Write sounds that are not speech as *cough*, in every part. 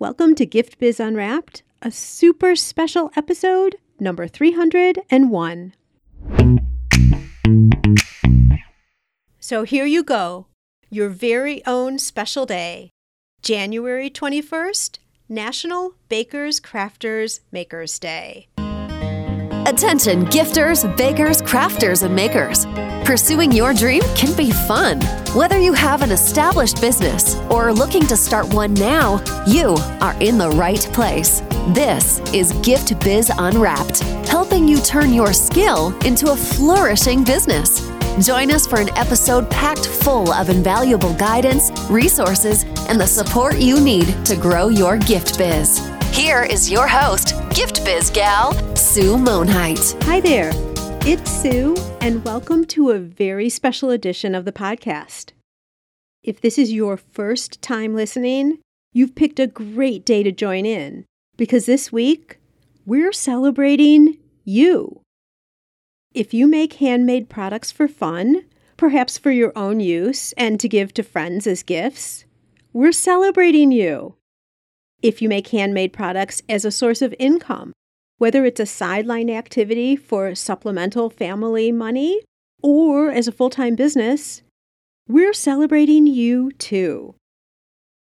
Welcome to Gift Biz Unwrapped, a super special episode number 301. So here you go, your very own special day, January 21st, National Bakers, Crafters, Makers Day. Attention, gifters, bakers, crafters, and makers. Pursuing your dream can be fun. Whether you have an established business or are looking to start one now, you are in the right place. This is Gift Biz Unwrapped, helping you turn your skill into a flourishing business. Join us for an episode packed full of invaluable guidance, resources, and the support you need to grow your gift biz. Here is your host, Gift Biz gal, Sue Monhait. Hi there, it's Sue, and welcome to a very special edition of the podcast. If this is your first time listening, you've picked a great day to join in because this week we're celebrating you. If you make handmade products for fun, perhaps for your own use and to give to friends as gifts, we're celebrating you. If you make handmade products as a source of income, whether it's a sideline activity for supplemental family money or as a full time business, we're celebrating you too.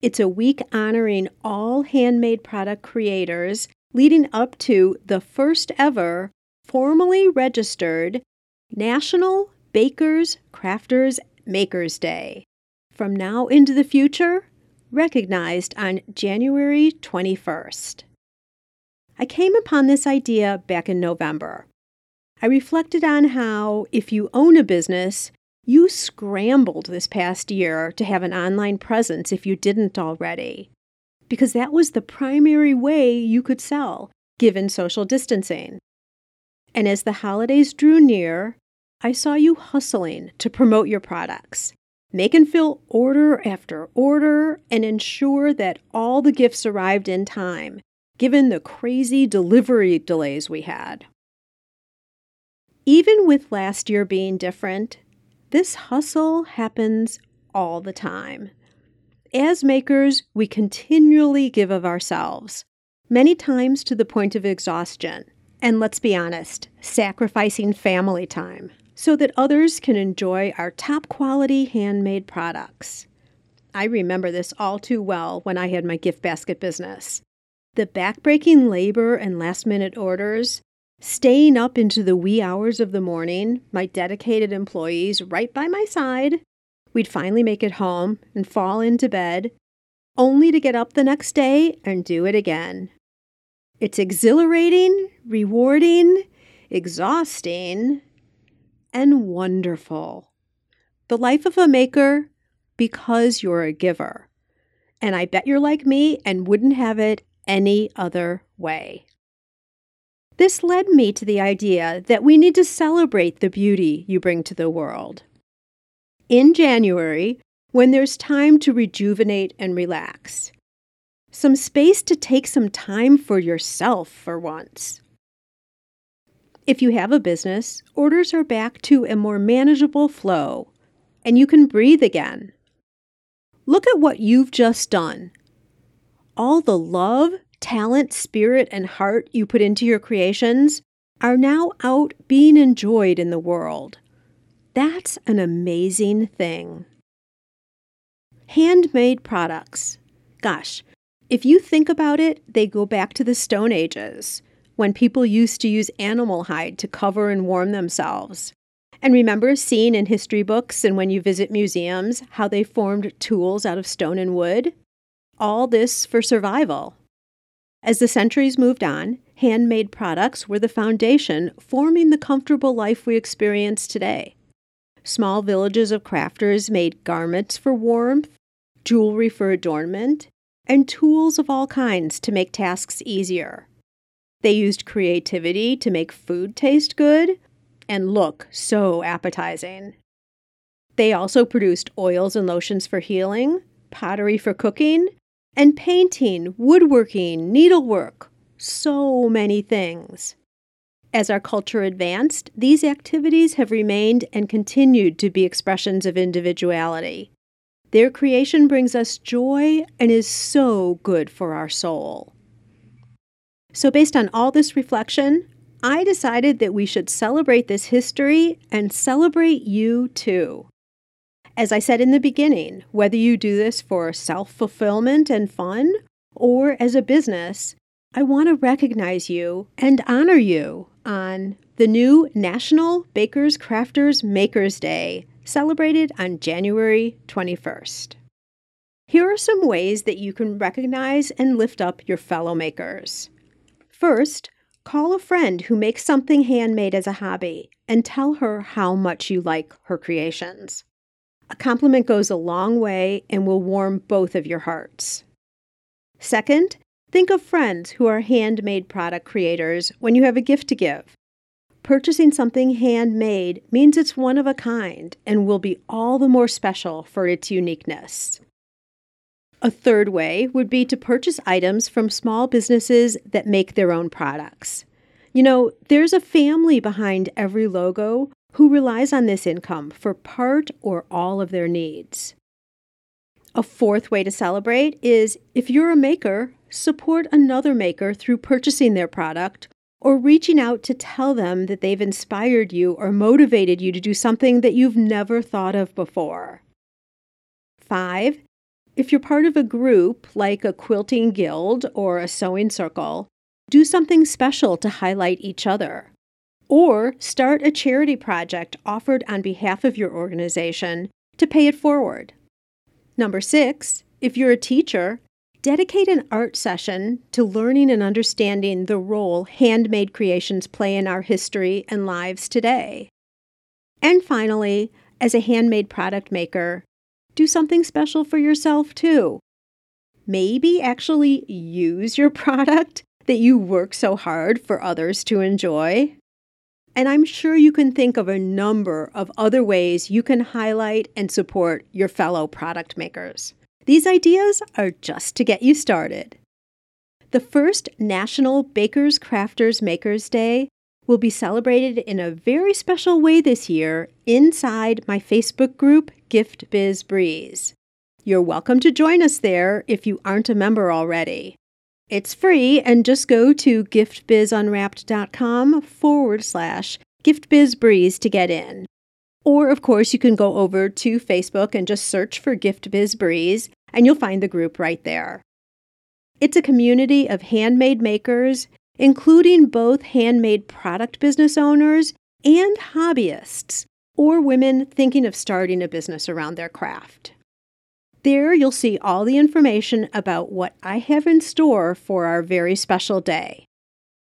It's a week honoring all handmade product creators leading up to the first ever formally registered National Bakers, Crafters, Makers Day. From now into the future, recognized on January 21st. I came upon this idea back in November. I reflected on how, if you own a business, you scrambled this past year to have an online presence if you didn't already, because that was the primary way you could sell, given social distancing. And as the holidays drew near, I saw you hustling to promote your products, make and fill order after order, and ensure that all the gifts arrived in time, given the crazy delivery delays we had. Even with last year being different, this hustle happens all the time. As makers, we continually give of ourselves, many times to the point of exhaustion, and let's be honest, sacrificing family time so that others can enjoy our top quality handmade products. I remember this all too well when I had my gift basket business. The backbreaking labor and last minute orders, staying up into the wee hours of the morning, my dedicated employees right by my side, we'd finally make it home and fall into bed, only to get up the next day and do it again. It's exhilarating, rewarding, exhausting, and wonderful. The life of a maker because you're a giver. And I bet you're like me and wouldn't have it any other way. This led me to the idea that we need to celebrate the beauty you bring to the world. In January, when there's time to rejuvenate and relax, some space to take some time for yourself for once. If you have a business, orders are back to a more manageable flow, and you can breathe again. Look at what you've just done. All the love, talent, spirit, and heart you put into your creations are now out being enjoyed in the world. That's an amazing thing. Handmade products. Gosh, if you think about it, they go back to the Stone Ages, when people used to use animal hide to cover and warm themselves. And remember seeing in history books and when you visit museums how they formed tools out of stone and wood? All this for survival. As the centuries moved on, handmade products were the foundation forming the comfortable life we experience today. Small villages of crafters made garments for warmth, jewelry for adornment, and tools of all kinds to make tasks easier. They used creativity to make food taste good and look so appetizing. They also produced oils and lotions for healing, pottery for cooking, and painting, woodworking, needlework, so many things. As our culture advanced, these activities have remained and continued to be expressions of individuality. Their creation brings us joy and is so good for our soul. So, based on all this reflection, I decided that we should celebrate this history and celebrate you too. As I said in the beginning, whether you do this for self fulfillment and fun or as a business, I want to recognize you and honor you on the new National Bakers, Crafters, Makers Day, celebrated on January 21st. Here are some ways that you can recognize and lift up your fellow makers. First, call a friend who makes something handmade as a hobby and tell her how much you like her creations. A compliment goes a long way and will warm both of your hearts. Second, think of friends who are handmade product creators when you have a gift to give. Purchasing something handmade means it's one of a kind and will be all the more special for its uniqueness. A third way would be to purchase items from small businesses that make their own products. You know, there's a family behind every logo who relies on this income for part or all of their needs. A fourth way to celebrate is if you're a maker, support another maker through purchasing their product or reaching out to tell them that they've inspired you or motivated you to do something that you've never thought of before. Five, if you're part of a group like a quilting guild or a sewing circle, do something special to highlight each other. Or start a charity project offered on behalf of your organization to pay it forward. Number six, if you're a teacher, dedicate an art session to learning and understanding the role handmade creations play in our history and lives today. And finally, as a handmade product maker, do something special for yourself too. Maybe actually use your *laughs* product that you work so hard for others to enjoy. And I'm sure you can think of a number of other ways you can highlight and support your fellow product makers. These ideas are just to get you started. The first National Bakers, Crafters, Makers Day will be celebrated in a very special way this year inside my Facebook group, Gift Biz Breeze. You're welcome to join us there if you aren't a member already. It's free and just go to giftbizunwrapped.com forward slash giftbizbreeze to get in. Or, of course, you can go over to Facebook and just search for Gift Biz Breeze, and you'll find the group right there. It's a community of handmade makers, including both handmade product business owners and hobbyists, or women thinking of starting a business around their craft. There you'll see all the information about what I have in store for our very special day.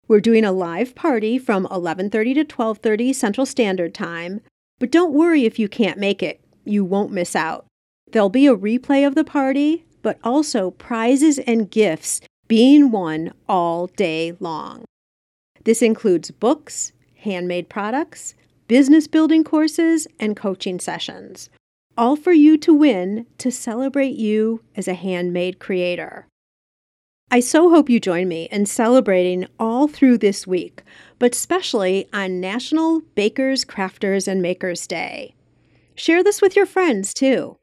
We're doing a live party from 11:30 to 12:30 Central Standard Time, but don't worry if you can't make it. You won't miss out. There'll be a replay of the party, but also prizes and gifts being won all day long. This includes books, handmade products, business building courses, and coaching sessions all for you to win to celebrate you as a handmade creator. I so hope you join me in celebrating all through this week, but especially on National Bakers, Crafters, and Makers Day. Share this with your friends too.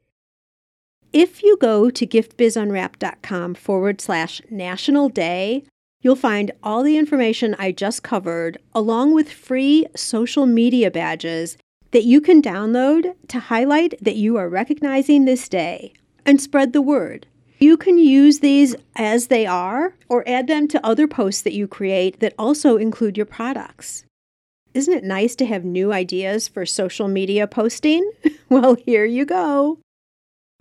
If you go to giftbizunwrapped.com forward slash national day, you'll find all the information I just covered, along with free social media badges that you can download to highlight that you are recognizing this day and spread the word. You can use these as they are or add them to other posts that you create that also include your products. Isn't it nice to have new ideas for social media posting? *laughs* well, here you go.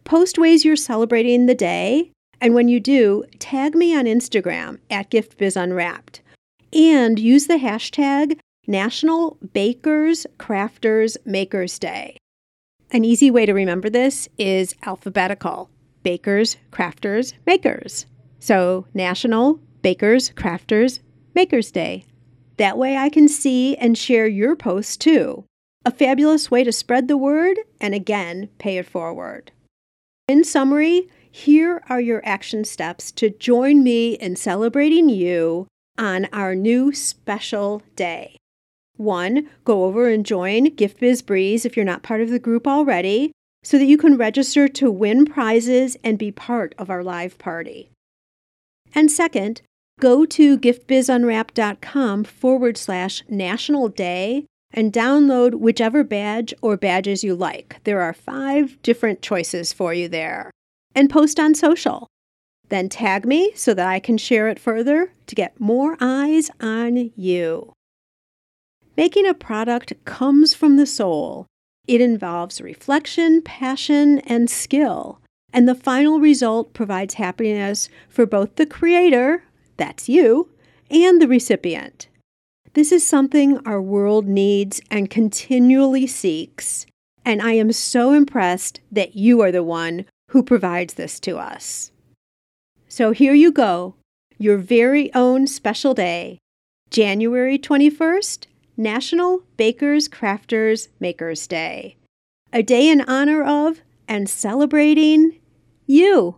Post ways you're celebrating the day, and when you do, tag me on Instagram at GiftBizUnwrapped and use the hashtag National Bakers, Crafters, Makers Day. An easy way to remember this is alphabetical bakers, crafters, makers. So, National Bakers, Crafters, Makers Day. That way I can see and share your posts too. A fabulous way to spread the word and again, pay it forward. In summary, here are your action steps to join me in celebrating you on our new special day. One, go over and join Gift Biz Breeze if you're not part of the group already. so that you can register to win prizes and be part of our live party. And second, go to giftbizunwrapped.com forward slash national day and download whichever badge or badges you like. There are five different choices for you there. And post on social. Then tag me so that I can share it further to get more eyes on you. Making a product comes from the soul. It involves reflection, passion, and skill. And the final result provides happiness for both the creator, that's you, and the recipient. This is something our world needs and continually seeks, and I am so impressed that you are the one who provides this to us. So here you go, your very own special day, January 21st, National Bakers, Crafters, Makers Day, a day in honor of and celebrating you.